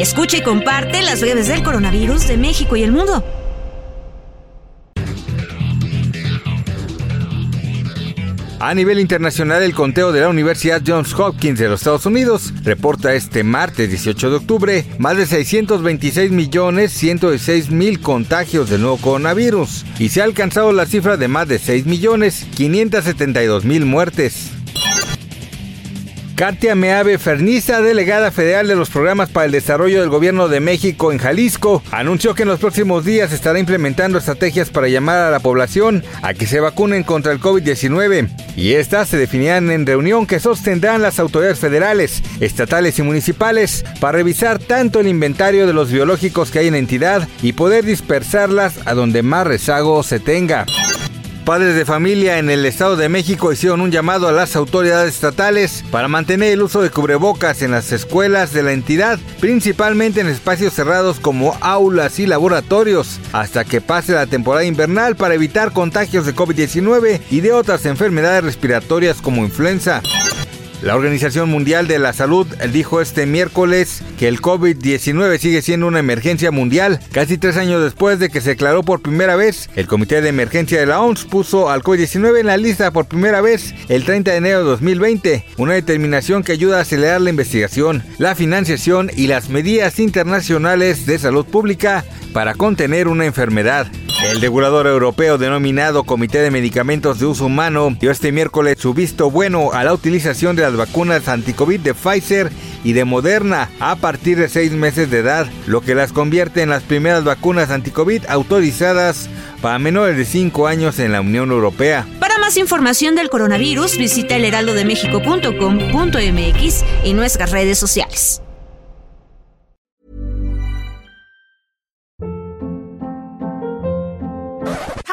Escucha y comparte las redes del coronavirus de México y el mundo. A nivel internacional, el conteo de la Universidad Johns Hopkins de los Estados Unidos reporta este martes 18 de octubre más de 626 millones 106 mil contagios del nuevo coronavirus y se ha alcanzado la cifra de más de 6 millones 572 mil muertes. Katia Meave Ferniza, delegada federal de los programas para el desarrollo del gobierno de México en Jalisco, anunció que en los próximos días estará implementando estrategias para llamar a la población a que se vacunen contra el COVID-19 y estas se definirán en reunión que sostendrán las autoridades federales, estatales y municipales para revisar tanto el inventario de los biológicos que hay en entidad y poder dispersarlas a donde más rezago se tenga. Padres de familia en el Estado de México hicieron un llamado a las autoridades estatales para mantener el uso de cubrebocas en las escuelas de la entidad, principalmente en espacios cerrados como aulas y laboratorios, hasta que pase la temporada invernal para evitar contagios de COVID-19 y de otras enfermedades respiratorias como influenza. La Organización Mundial de la Salud dijo este miércoles que el COVID-19 sigue siendo una emergencia mundial. Casi tres años después de que se declaró por primera vez, el Comité de Emergencia de la OMS puso al COVID-19 en la lista por primera vez el 30 de enero de 2020. Una determinación que ayuda a acelerar la investigación, la financiación y las medidas internacionales de salud pública para contener una enfermedad. El regulador europeo denominado Comité de Medicamentos de Uso Humano dio este miércoles su visto bueno a la utilización de las vacunas anticovid de Pfizer y de Moderna a partir de seis meses de edad, lo que las convierte en las primeras vacunas anticovid autorizadas para menores de 5 años en la Unión Europea. Para más información del coronavirus, visita elheraldodemexico.com.mx y nuestras redes sociales.